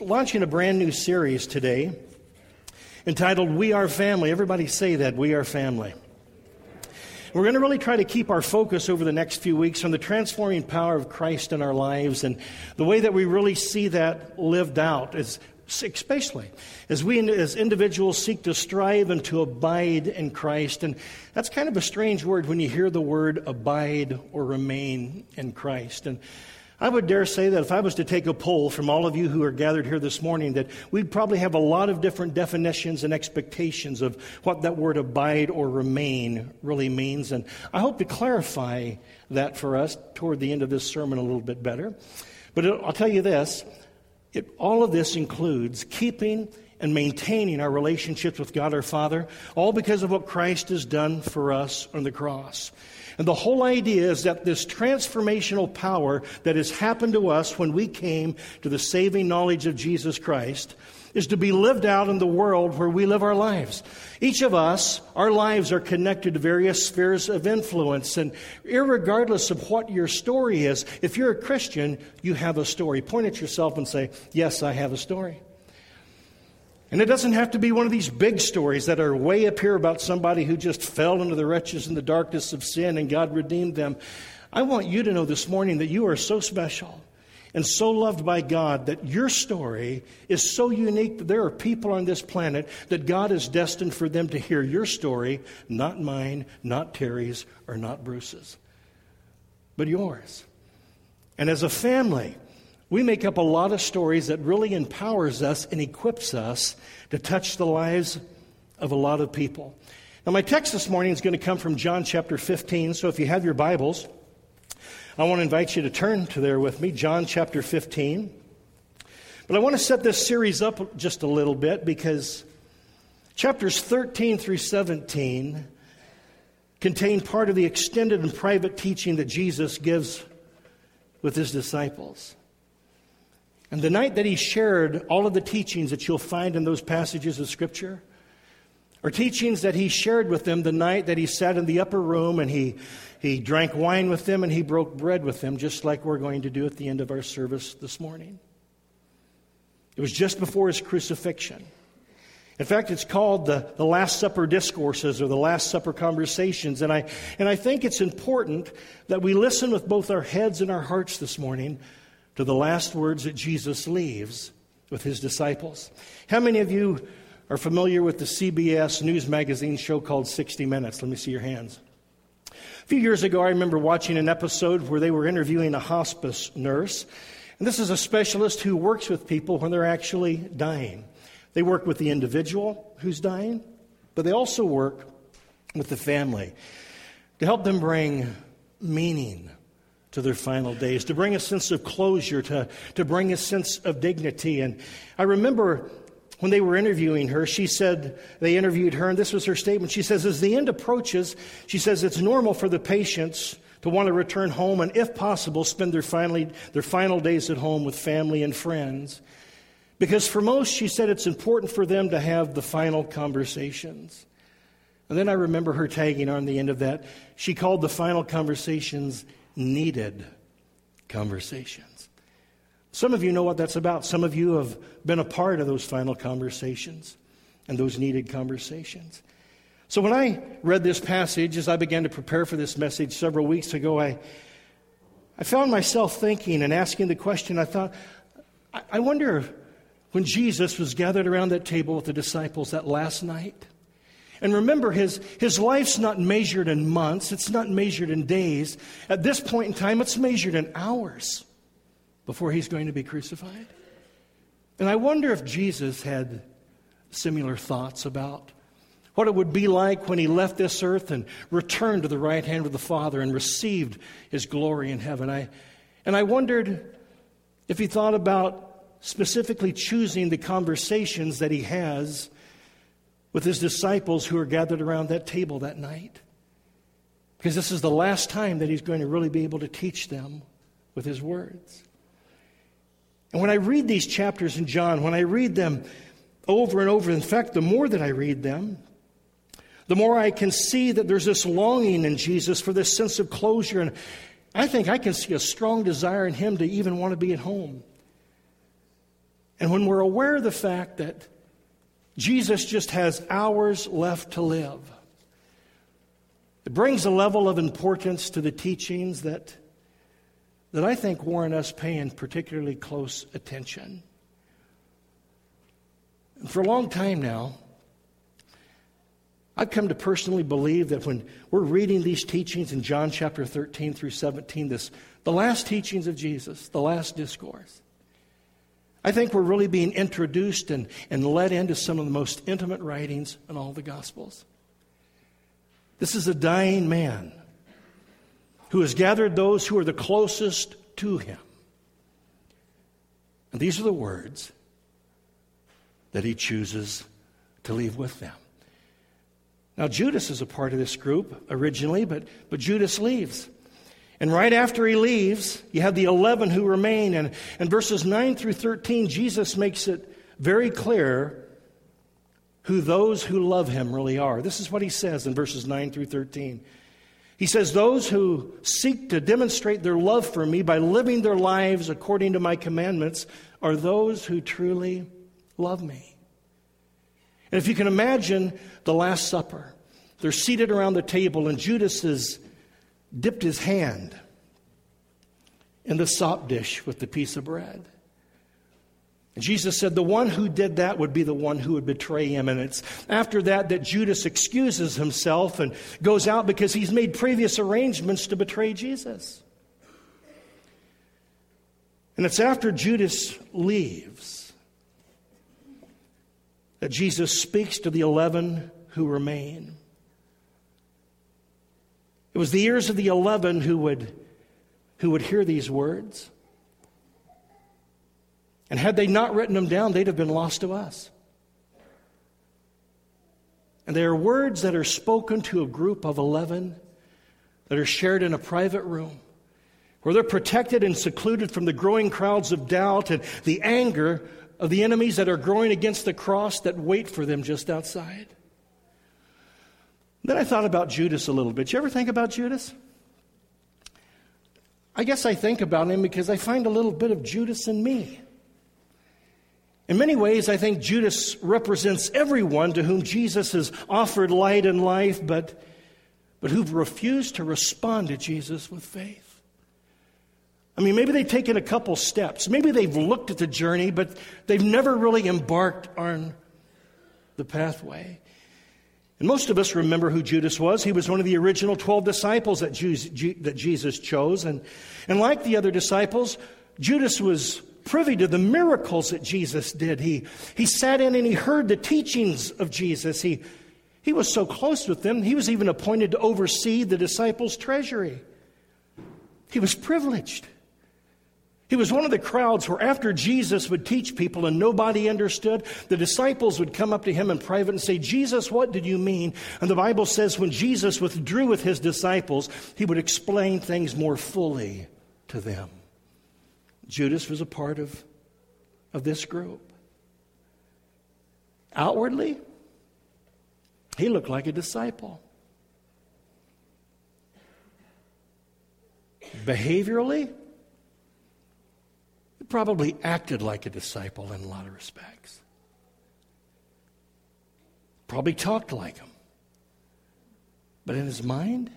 launching a brand new series today entitled We Are Family. Everybody say that, We Are Family. We're going to really try to keep our focus over the next few weeks on the transforming power of Christ in our lives and the way that we really see that lived out, as, especially as we as individuals seek to strive and to abide in Christ. And that's kind of a strange word when you hear the word abide or remain in Christ. And I would dare say that if I was to take a poll from all of you who are gathered here this morning, that we'd probably have a lot of different definitions and expectations of what that word abide or remain really means. And I hope to clarify that for us toward the end of this sermon a little bit better. But I'll tell you this it, all of this includes keeping and maintaining our relationships with God our Father, all because of what Christ has done for us on the cross. And the whole idea is that this transformational power that has happened to us when we came to the saving knowledge of Jesus Christ is to be lived out in the world where we live our lives. Each of us, our lives are connected to various spheres of influence. And regardless of what your story is, if you're a Christian, you have a story. Point at yourself and say, Yes, I have a story. And it doesn't have to be one of these big stories that are way up here about somebody who just fell into the wretches and the darkness of sin and God redeemed them. I want you to know this morning that you are so special and so loved by God that your story is so unique that there are people on this planet that God is destined for them to hear your story, not mine, not Terry's, or not Bruce's, but yours. And as a family, we make up a lot of stories that really empowers us and equips us to touch the lives of a lot of people. Now, my text this morning is going to come from John chapter 15. So if you have your Bibles, I want to invite you to turn to there with me, John chapter 15. But I want to set this series up just a little bit because chapters 13 through 17 contain part of the extended and private teaching that Jesus gives with his disciples. And the night that he shared all of the teachings that you'll find in those passages of Scripture are teachings that he shared with them the night that he sat in the upper room and he, he drank wine with them and he broke bread with them, just like we're going to do at the end of our service this morning. It was just before his crucifixion. In fact, it's called the, the Last Supper Discourses or the Last Supper Conversations. And I, and I think it's important that we listen with both our heads and our hearts this morning to the last words that Jesus leaves with his disciples. How many of you are familiar with the CBS News magazine show called 60 Minutes? Let me see your hands. A few years ago, I remember watching an episode where they were interviewing a hospice nurse. And this is a specialist who works with people when they're actually dying. They work with the individual who's dying, but they also work with the family to help them bring meaning to their final days, to bring a sense of closure, to, to bring a sense of dignity. And I remember when they were interviewing her, she said, they interviewed her, and this was her statement. She says, as the end approaches, she says, it's normal for the patients to want to return home and, if possible, spend their, finally, their final days at home with family and friends. Because for most, she said, it's important for them to have the final conversations. And then I remember her tagging on the end of that. She called the final conversations needed conversations. Some of you know what that's about. Some of you have been a part of those final conversations and those needed conversations. So when I read this passage, as I began to prepare for this message several weeks ago, I, I found myself thinking and asking the question I thought, I, I wonder when Jesus was gathered around that table with the disciples that last night and remember, his, his life's not measured in months, it's not measured in days. At this point in time, it's measured in hours before he's going to be crucified. And I wonder if Jesus had similar thoughts about what it would be like when he left this earth and returned to the right hand of the Father and received his glory in heaven. I, and I wondered if he thought about specifically choosing the conversations that he has with his disciples who are gathered around that table that night. Because this is the last time that he's going to really be able to teach them with his words. And when I read these chapters in John, when I read them over and over, in fact, the more that I read them, the more I can see that there's this longing in Jesus for this sense of closure. And I think I can see a strong desire in him to even want to be at home. And when we're aware of the fact that Jesus just has hours left to live, it brings a level of importance to the teachings that, that I think warrant us paying particularly close attention. For a long time now, I've come to personally believe that when we're reading these teachings in John chapter 13 through 17, this, the last teachings of Jesus, the last discourse, I think we're really being introduced and, and led into some of the most intimate writings in all the Gospels. This is a dying man who has gathered those who are the closest to him. And these are the words that he chooses to leave with them. Now, Judas is a part of this group originally, but, but Judas leaves. And right after he leaves, you have the 11 who remain. And in verses 9 through 13, Jesus makes it very clear who those who love him really are. This is what he says in verses 9 through 13. He says, Those who seek to demonstrate their love for me by living their lives according to my commandments are those who truly love me. And if you can imagine the Last Supper, they're seated around the table, and Judas has dipped his hand in the sop dish with the piece of bread. And Jesus said the one who did that would be the one who would betray him. And it's after that that Judas excuses himself and goes out because he's made previous arrangements to betray Jesus. And it's after Judas leaves that Jesus speaks to the 11 who remain. It was the ears of the 11 who would, who would hear these words. And had they not written them down, they'd have been lost to us. And they are words that are spoken to a group of 11 that are shared in a private room where they're protected and secluded from the growing crowds of doubt and the anger of the enemies that are growing against the cross that wait for them just outside. Then I thought about Judas a little bit. You ever think about Judas? I guess I think about him because I find a little bit of Judas in me. In many ways, I think Judas represents everyone to whom Jesus has offered light and life, but, but who've refused to respond to Jesus with faith. I mean, maybe they've taken a couple steps. Maybe they've looked at the journey, but they've never really embarked on the pathway. And most of us remember who Judas was. He was one of the original 12 disciples that, Jesus chose. And, and like the other disciples, Judas was privy to the miracles that Jesus did. He, he sat in and he heard the teachings of Jesus. He, he was so close with them, he was even appointed to oversee the disciples' treasury. He was privileged. He was one of the crowds where after Jesus would teach people and nobody understood, the disciples would come up to him in private and say, Jesus, what did you mean? And the Bible says when Jesus withdrew with his disciples, he would explain things more fully to them. Judas was a part of, of this group. Outwardly, he looked like a disciple. Behaviorally, probably acted like a disciple in a lot of respects. Probably talked like him. But in his mind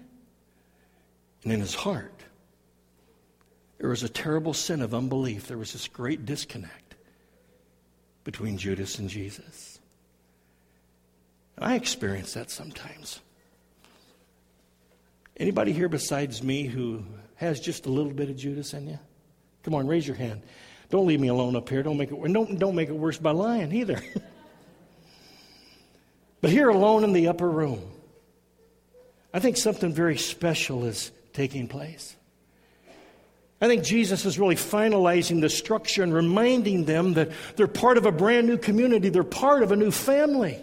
and in his heart, there was a terrible sin of unbelief. There was this great disconnect between Judas and Jesus. And I experience that sometimes. Anybody here besides me who has just a little bit of Judas in you? Come on, raise your hand. Don't leave me alone up here. Don't make it, don't, don't make it worse by lying either. but here alone in the upper room, I think something very special is taking place. I think Jesus is really finalizing the structure and reminding them that they're part of a brand new community, they're part of a new family.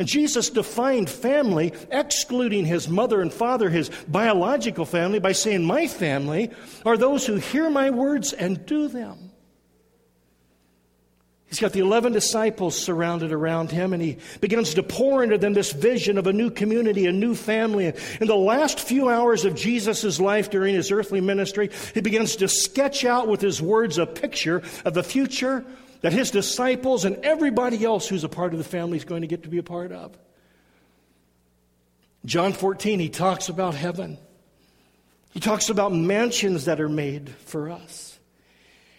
And Jesus defined family, excluding his mother and father, his biological family, by saying, My family are those who hear my words and do them. He's got the 11 disciples surrounded around him, and he begins to pour into them this vision of a new community, a new family. In the last few hours of Jesus' life during his earthly ministry, he begins to sketch out with his words a picture of the future that his disciples and everybody else who's a part of the family is going to get to be a part of. John 14, he talks about heaven. He talks about mansions that are made for us.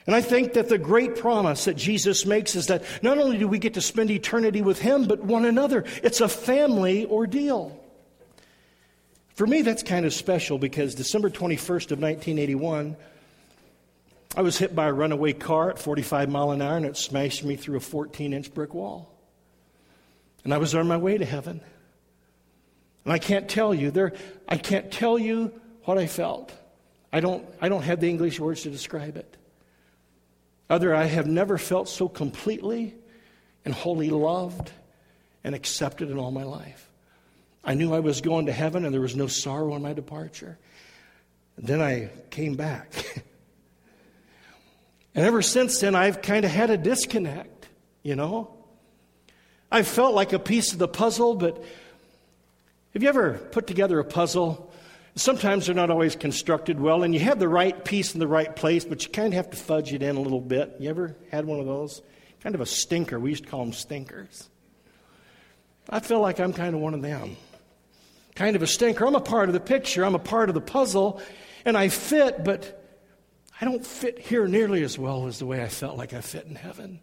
And I think that the great promise that Jesus makes is that not only do we get to spend eternity with Him, but one another. It's a family ordeal. For me, that's kind of special because December 21st of 1981, I was hit by a runaway car at 45 mile an hour and it smashed me through a 14 inch brick wall. And I was on my way to heaven. And I can't tell you there I can't tell you what I felt. I don't I don't have the English words to describe it. Other I have never felt so completely and wholly loved and accepted in all my life. I knew I was going to heaven and there was no sorrow in my departure. Then I came back. and ever since then, I've kind of had a disconnect, you know? I felt like a piece of the puzzle, but have you ever put together a puzzle? Sometimes they're not always constructed well, and you have the right piece in the right place, but you kind of have to fudge it in a little bit. You ever had one of those? Kind of a stinker. We used to call them stinkers. I feel like I'm kind of one of them. Kind of a stinker. I'm a part of the picture, I'm a part of the puzzle, and I fit, but I don't fit here nearly as well as the way I felt like I fit in heaven.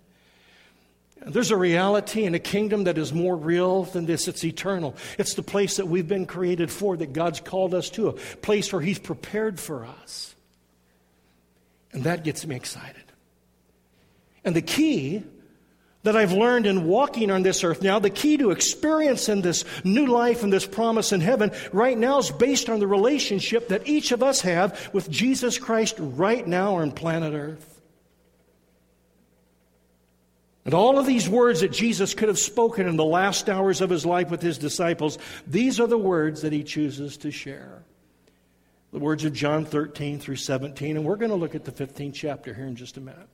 There's a reality in a kingdom that is more real than this. It's eternal. It's the place that we've been created for, that God's called us to, a place where He's prepared for us. And that gets me excited. And the key that I've learned in walking on this earth now, the key to experiencing this new life and this promise in heaven right now is based on the relationship that each of us have with Jesus Christ right now on planet earth. And all of these words that Jesus could have spoken in the last hours of his life with his disciples, these are the words that he chooses to share. The words of John 13 through 17, and we're going to look at the 15th chapter here in just a minute.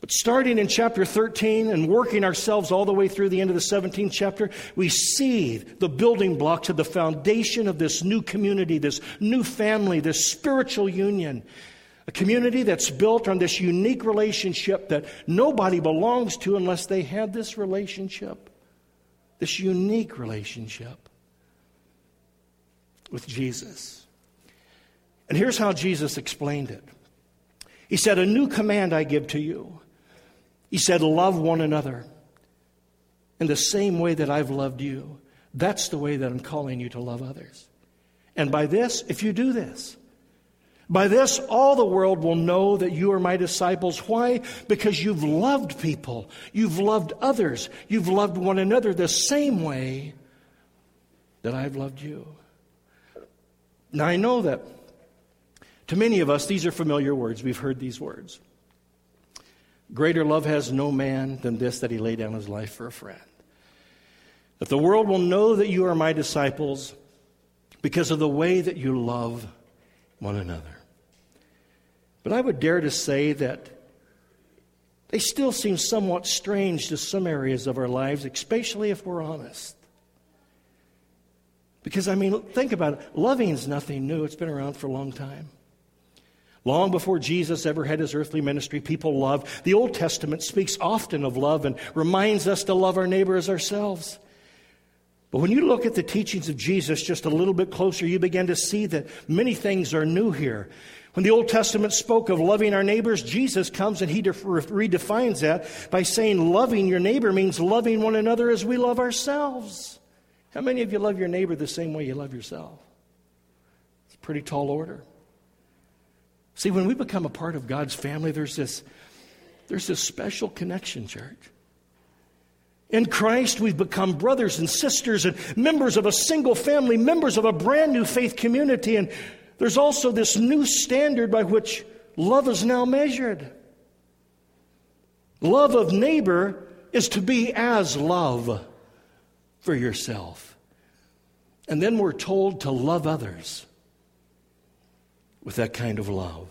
But starting in chapter 13 and working ourselves all the way through the end of the 17th chapter, we see the building blocks of the foundation of this new community, this new family, this spiritual union. A community that's built on this unique relationship that nobody belongs to unless they had this relationship, this unique relationship with Jesus. And here's how Jesus explained it He said, A new command I give to you. He said, Love one another in the same way that I've loved you. That's the way that I'm calling you to love others. And by this, if you do this, by this, all the world will know that you are my disciples. Why? Because you've loved people. You've loved others. You've loved one another the same way that I've loved you. Now, I know that to many of us, these are familiar words. We've heard these words. Greater love has no man than this that he lay down his life for a friend. That the world will know that you are my disciples because of the way that you love one another. But I would dare to say that they still seem somewhat strange to some areas of our lives, especially if we're honest. Because, I mean, think about it. Loving is nothing new, it's been around for a long time. Long before Jesus ever had his earthly ministry, people loved. The Old Testament speaks often of love and reminds us to love our neighbor as ourselves. But when you look at the teachings of Jesus just a little bit closer, you begin to see that many things are new here. When the Old Testament spoke of loving our neighbors, Jesus comes and he redefines that by saying loving your neighbor means loving one another as we love ourselves. How many of you love your neighbor the same way you love yourself? It's a pretty tall order. See, when we become a part of God's family, there's this, there's this special connection, church. In Christ, we've become brothers and sisters and members of a single family, members of a brand new faith community, and there's also this new standard by which love is now measured. Love of neighbor is to be as love for yourself. And then we're told to love others with that kind of love.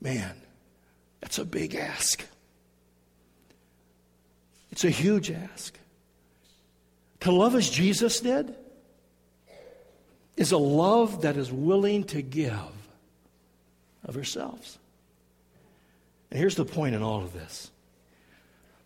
Man, that's a big ask. It's a huge ask. To love as Jesus did? is a love that is willing to give of ourselves. And here's the point in all of this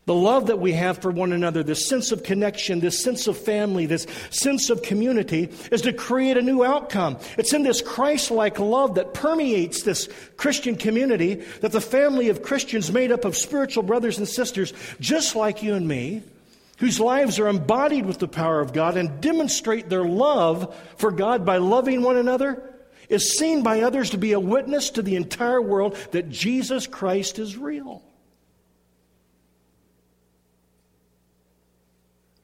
the love that we have for one another, this sense of connection, this sense of family, this sense of community, is to create a new outcome. It's in this Christ like love that permeates this Christian community that the family of Christians made up of spiritual brothers and sisters, just like you and me, whose lives are embodied with the power of God and demonstrate their love for God by loving one another, is seen by others to be a witness to the entire world that Jesus Christ is real.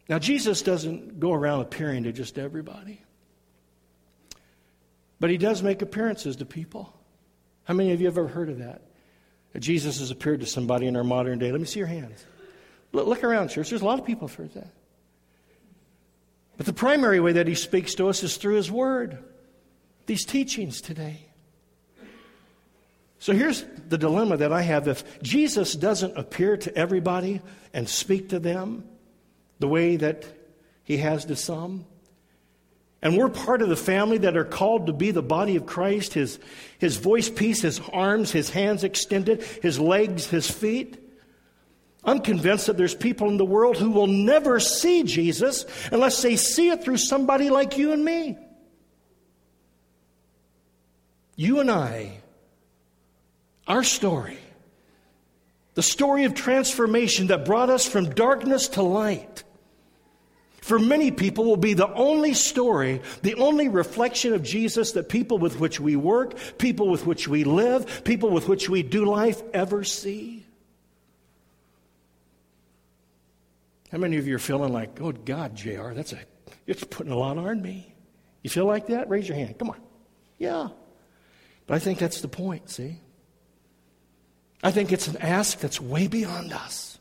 Now, Jesus doesn't go around appearing to just everybody, but he does make appearances to people. How many of you have ever heard of that? Jesus has appeared to somebody in our modern day? Let me see your hands. Look, around, church. There's a lot of people who've heard that. But the primary way that he speaks to us is through his word, these teachings today. So here's the dilemma that I have. If Jesus doesn't appear to everybody and speak to them, the way that he has to some. And we're part of the family that are called to be the body of Christ, his, his voice piece, his arms, his hands extended, his legs, his feet. I'm convinced that there's people in the world who will never see Jesus unless they see it through somebody like you and me. You and I, our story, the story of transformation that brought us from darkness to light, for many people will be the only story, the only reflection of Jesus that people with which we work, people with which we live, people with which we do life ever see. How many of you are feeling like, oh God, JR, that's a it's putting a lot on me. You feel like that? Raise your hand. Come on. Yeah. But I think that's the point, see? I think it's an ask that's way beyond us.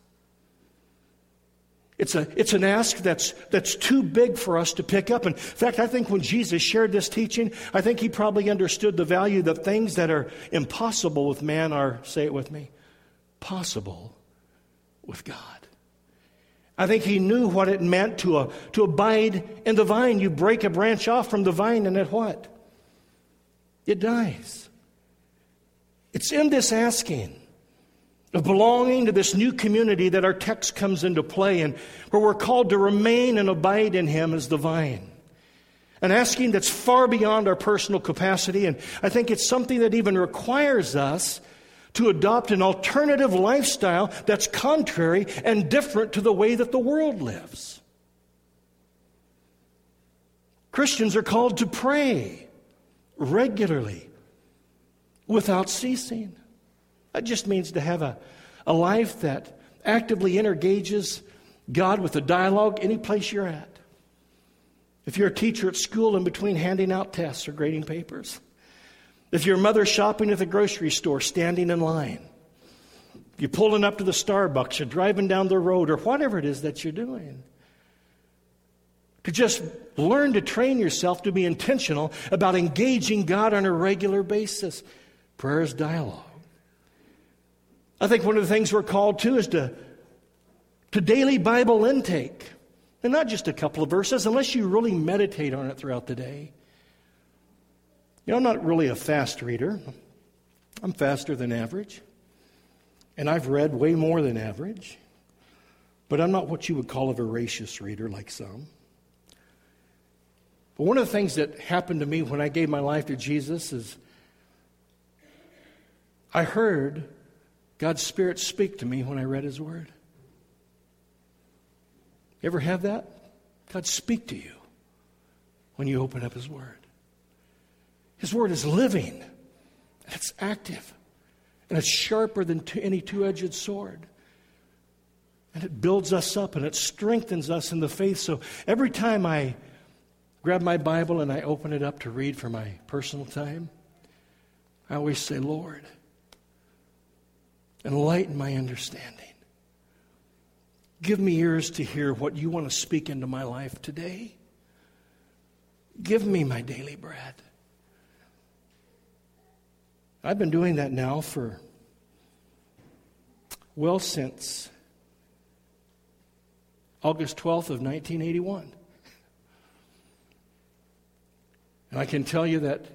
It's, a, it's an ask that's, that's too big for us to pick up. And In fact, I think when Jesus shared this teaching, I think he probably understood the value that things that are impossible with man are, say it with me, possible with God. I think he knew what it meant to, uh, to abide in the vine. You break a branch off from the vine, and it what? It dies. It's in this asking of belonging to this new community that our text comes into play and where we're called to remain and abide in Him as the vine. An asking that's far beyond our personal capacity, and I think it's something that even requires us to adopt an alternative lifestyle that's contrary and different to the way that the world lives. Christians are called to pray regularly without ceasing. That just means to have a, a life that actively engages God with a dialogue any place you're at. If you're a teacher at school in between handing out tests or grading papers, if you're a mother shopping at the grocery store, standing in line, you're pulling up to the Starbucks, you're driving down the road, or whatever it is that you're doing. To just learn to train yourself to be intentional about engaging God on a regular basis. Prayer is dialogue. I think one of the things we're called to is to, to daily Bible intake. And not just a couple of verses, unless you really meditate on it throughout the day. You know, I'm not really a fast reader. I'm faster than average. And I've read way more than average. But I'm not what you would call a voracious reader like some. But one of the things that happened to me when I gave my life to Jesus is I heard God's Spirit speak to me when I read His Word. You ever have that? God speak to you when you open up His Word. His Word is living, and it's active, and it's sharper than any two edged sword. And it builds us up and it strengthens us in the faith. So every time I grab my Bible and I open it up to read for my personal time, I always say, Lord, Enlighten my understanding. Give me ears to hear what you want to speak into my life today. Give me my daily bread. I've been doing that now for, well, since August 12th of 1981. And I can tell you that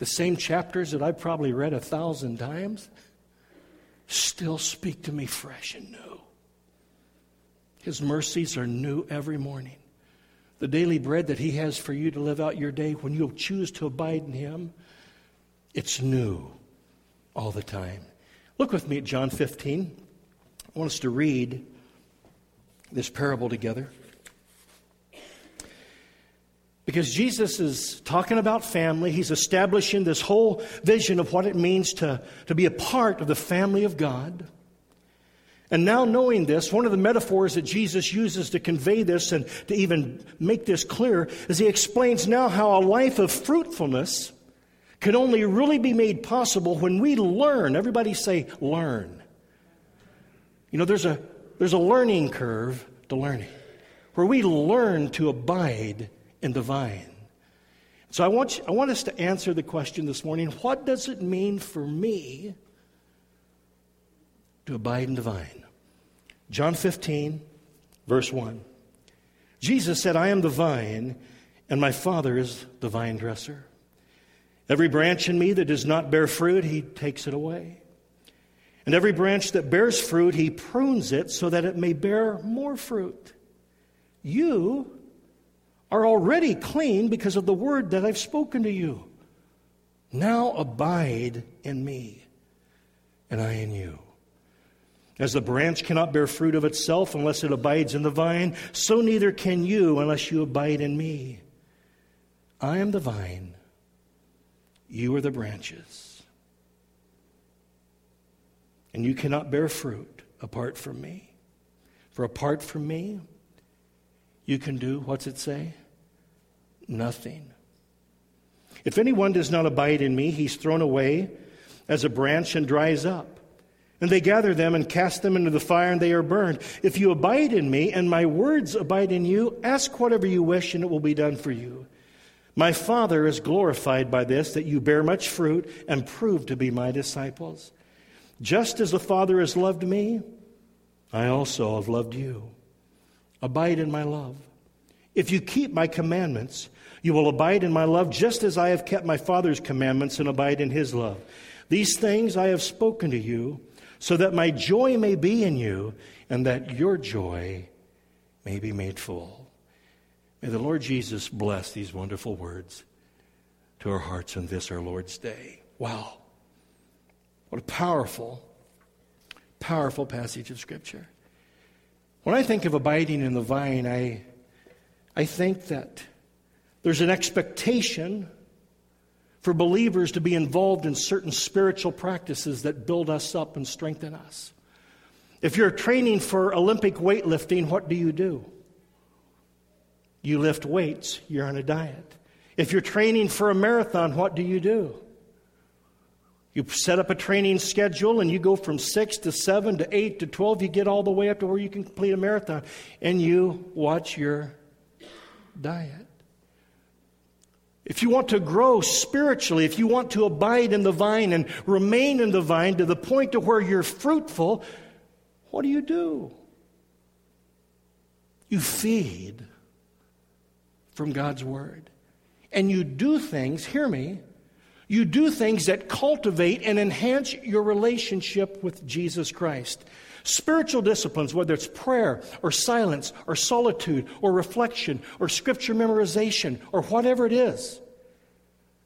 the same chapters that I've probably read a thousand times still speak to me fresh and new. His mercies are new every morning. The daily bread that He has for you to live out your day, when you choose to abide in Him, it's new all the time. Look with me at John 15. I want us to read this parable together. Because Jesus is talking about family. He's establishing this whole vision of what it means to, to be a part of the family of God. And now, knowing this, one of the metaphors that Jesus uses to convey this and to even make this clear is he explains now how a life of fruitfulness can only really be made possible when we learn. Everybody say, learn. You know, there's a, there's a learning curve to learning where we learn to abide in the vine. So I want, you, I want us to answer the question this morning what does it mean for me to abide in the vine? John 15, verse 1. Jesus said, I am the vine, and my Father is the vine dresser. Every branch in me that does not bear fruit, he takes it away. And every branch that bears fruit, he prunes it so that it may bear more fruit. You are already clean because of the word that I've spoken to you. Now abide in me, and I in you. As the branch cannot bear fruit of itself unless it abides in the vine, so neither can you unless you abide in me. I am the vine, you are the branches. And you cannot bear fruit apart from me. For apart from me, you can do, what's it say? Nothing. If anyone does not abide in me, he's thrown away as a branch and dries up. And they gather them and cast them into the fire, and they are burned. If you abide in me, and my words abide in you, ask whatever you wish, and it will be done for you. My Father is glorified by this, that you bear much fruit and prove to be my disciples. Just as the Father has loved me, I also have loved you. Abide in my love. If you keep my commandments, you will abide in my love, just as I have kept my Father's commandments and abide in his love. These things I have spoken to you, so that my joy may be in you, and that your joy may be made full. May the Lord Jesus bless these wonderful words to our hearts on this, our Lord's day. Wow. What a powerful, powerful passage of Scripture. When I think of abiding in the vine, I, I think that there's an expectation for believers to be involved in certain spiritual practices that build us up and strengthen us. If you're training for Olympic weightlifting, what do you do? You lift weights, you're on a diet. If you're training for a marathon, what do you do? You set up a training schedule and you go from 6 to 7 to 8 to 12. You get all the way up to where you can complete a marathon. And you watch your diet. If you want to grow spiritually, if you want to abide in the vine and remain in the vine to the point to where you're fruitful, what do you do? You feed from God's word. And you do things, hear me, you do things that cultivate and enhance your relationship with Jesus Christ. Spiritual disciplines, whether it's prayer or silence or solitude or reflection or scripture memorization or whatever it is,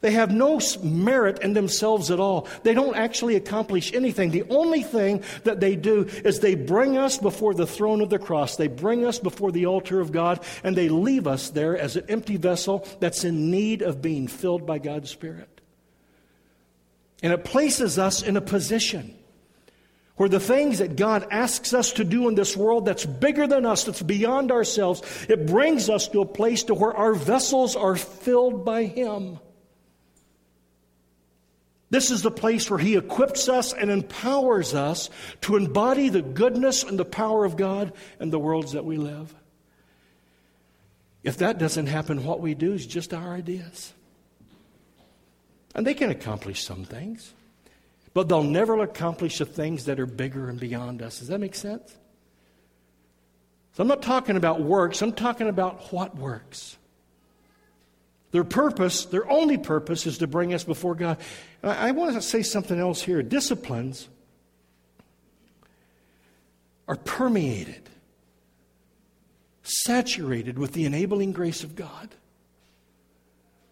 they have no merit in themselves at all. They don't actually accomplish anything. The only thing that they do is they bring us before the throne of the cross. They bring us before the altar of God, and they leave us there as an empty vessel that's in need of being filled by God's Spirit. And it places us in a position where the things that God asks us to do in this world that's bigger than us, that's beyond ourselves, it brings us to a place to where our vessels are filled by Him. This is the place where He equips us and empowers us to embody the goodness and the power of God in the worlds that we live. If that doesn't happen, what we do is just our ideas. And they can accomplish some things but they'll never accomplish the things that are bigger and beyond us. Does that make sense? So I'm not talking about works, I'm talking about what works. Their purpose, their only purpose, is to bring us before God. I, I want to say something else here. Disciplines are permeated, saturated with the enabling grace of God.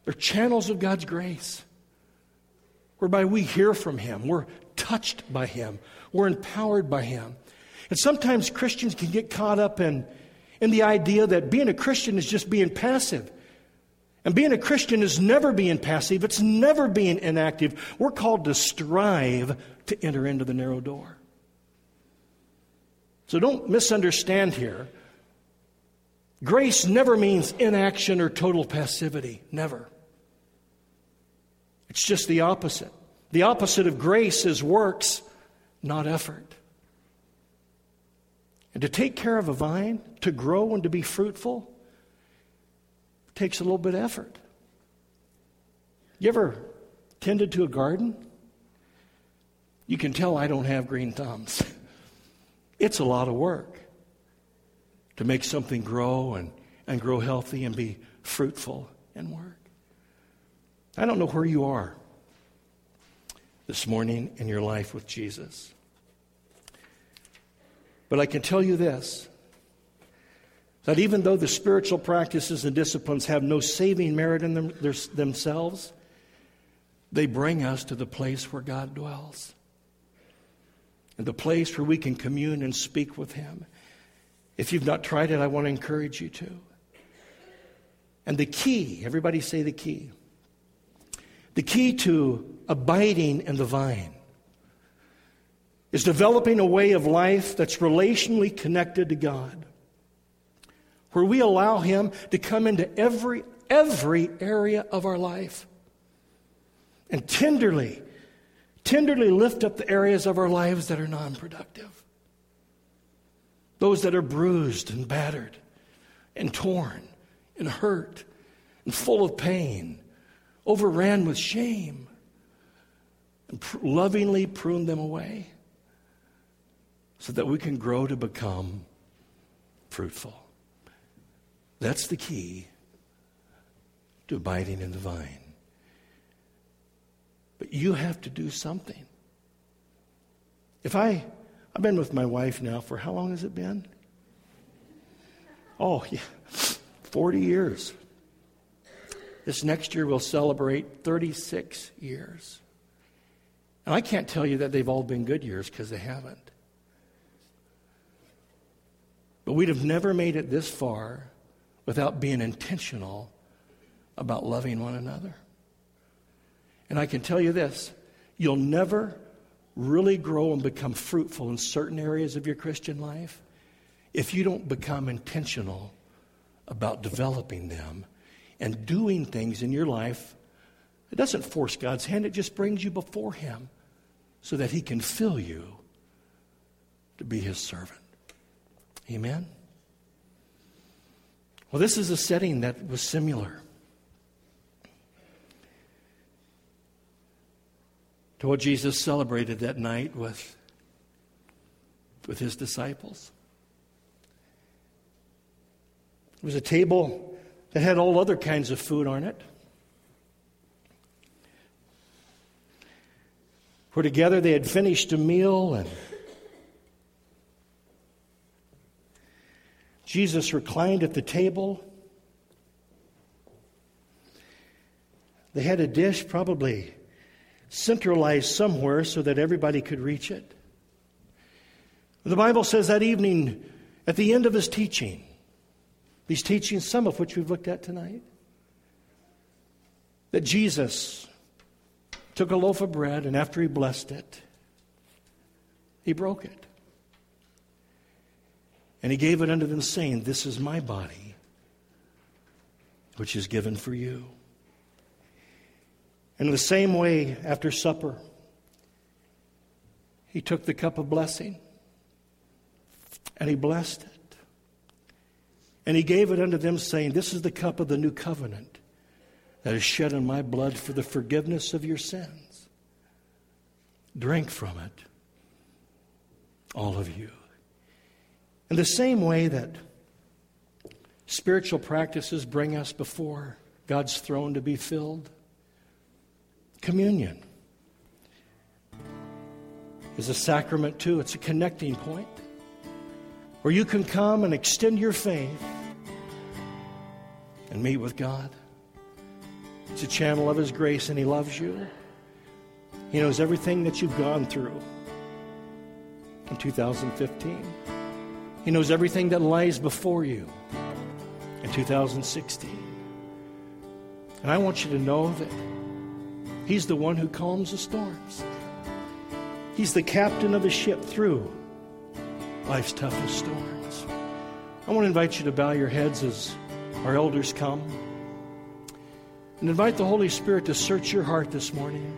They're channels of God's grace whereby we hear from Him, we're touched by Him, we're empowered by Him. And sometimes Christians can get caught up in, in the idea that being a Christian is just being passive. And being a Christian is never being passive, it's never being inactive. We're called to strive to enter into the narrow door. So don't misunderstand here. Grace never means inaction or total passivity. Never. It's just the opposite. The opposite of grace is works, not effort. And to take care of a vine, to grow and to be fruitful, takes a little bit of effort. You ever tended to a garden? You can tell I don't have green thumbs. It's a lot of work to make something grow and, and grow healthy and be fruitful and work. I don't know where you are this morning in your life with Jesus. But I can tell you this that even though the spiritual practices and disciplines have no saving merit in them, themselves, they bring us to the place where God dwells. And the place where we can commune and speak with Him. If you've not tried it, I want to encourage you to. And the key, everybody say the key. The key to abiding in the vine is developing a way of life that's relationally connected to God, where we allow Him to come into every, every area of our life and tenderly, tenderly lift up the areas of our lives that are non productive, those that are bruised and battered and torn and hurt and full of pain, overran with shame, and pr- lovingly prune them away so that we can grow to become fruitful. That's the key to abiding in the vine. But you have to do something. If I, I've been with my wife now for how long has it been? Oh, yeah, 40 years. This next year we'll celebrate 36 years. And I can't tell you that they've all been good years because they haven't. But we'd have never made it this far without being intentional about loving one another. And I can tell you this you'll never really grow and become fruitful in certain areas of your Christian life if you don't become intentional about developing them and doing things in your life. It doesn't force God's hand, it just brings you before Him so that He can fill you to be His servant. Amen? Well, this is a setting that was similar to what Jesus celebrated that night with, with his disciples. It was a table that had all other kinds of food on it. For together they had finished a meal and Jesus reclined at the table. They had a dish probably centralized somewhere so that everybody could reach it. The Bible says that evening, at the end of his teaching, these teachings, some of which we've looked at tonight, that Jesus took a loaf of bread and after he blessed it, he broke it. And he gave it unto them, saying, This is my body, which is given for you. And in the same way, after supper, he took the cup of blessing and he blessed it. And he gave it unto them, saying, This is the cup of the new covenant that is shed in my blood for the forgiveness of your sins. Drink from it, all of you. In the same way that spiritual practices bring us before God's throne to be filled, communion is a sacrament too. It's a connecting point. where you can come and extend your faith and meet with God. It's a channel of His grace, and He loves you. He knows everything that you've gone through in 2015. He knows everything that lies before you in 2016. And I want you to know that He's the one who calms the storms. He's the captain of the ship through life's toughest storms. I want to invite you to bow your heads as our elders come and invite the Holy Spirit to search your heart this morning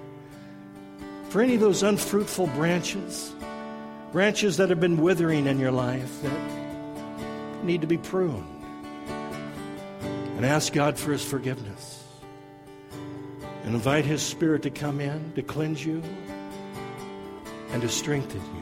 for any of those unfruitful branches, branches that have been withering in your life that need to be pruned. And ask God for His forgiveness. And invite His Spirit to come in, to cleanse you, and to strengthen you.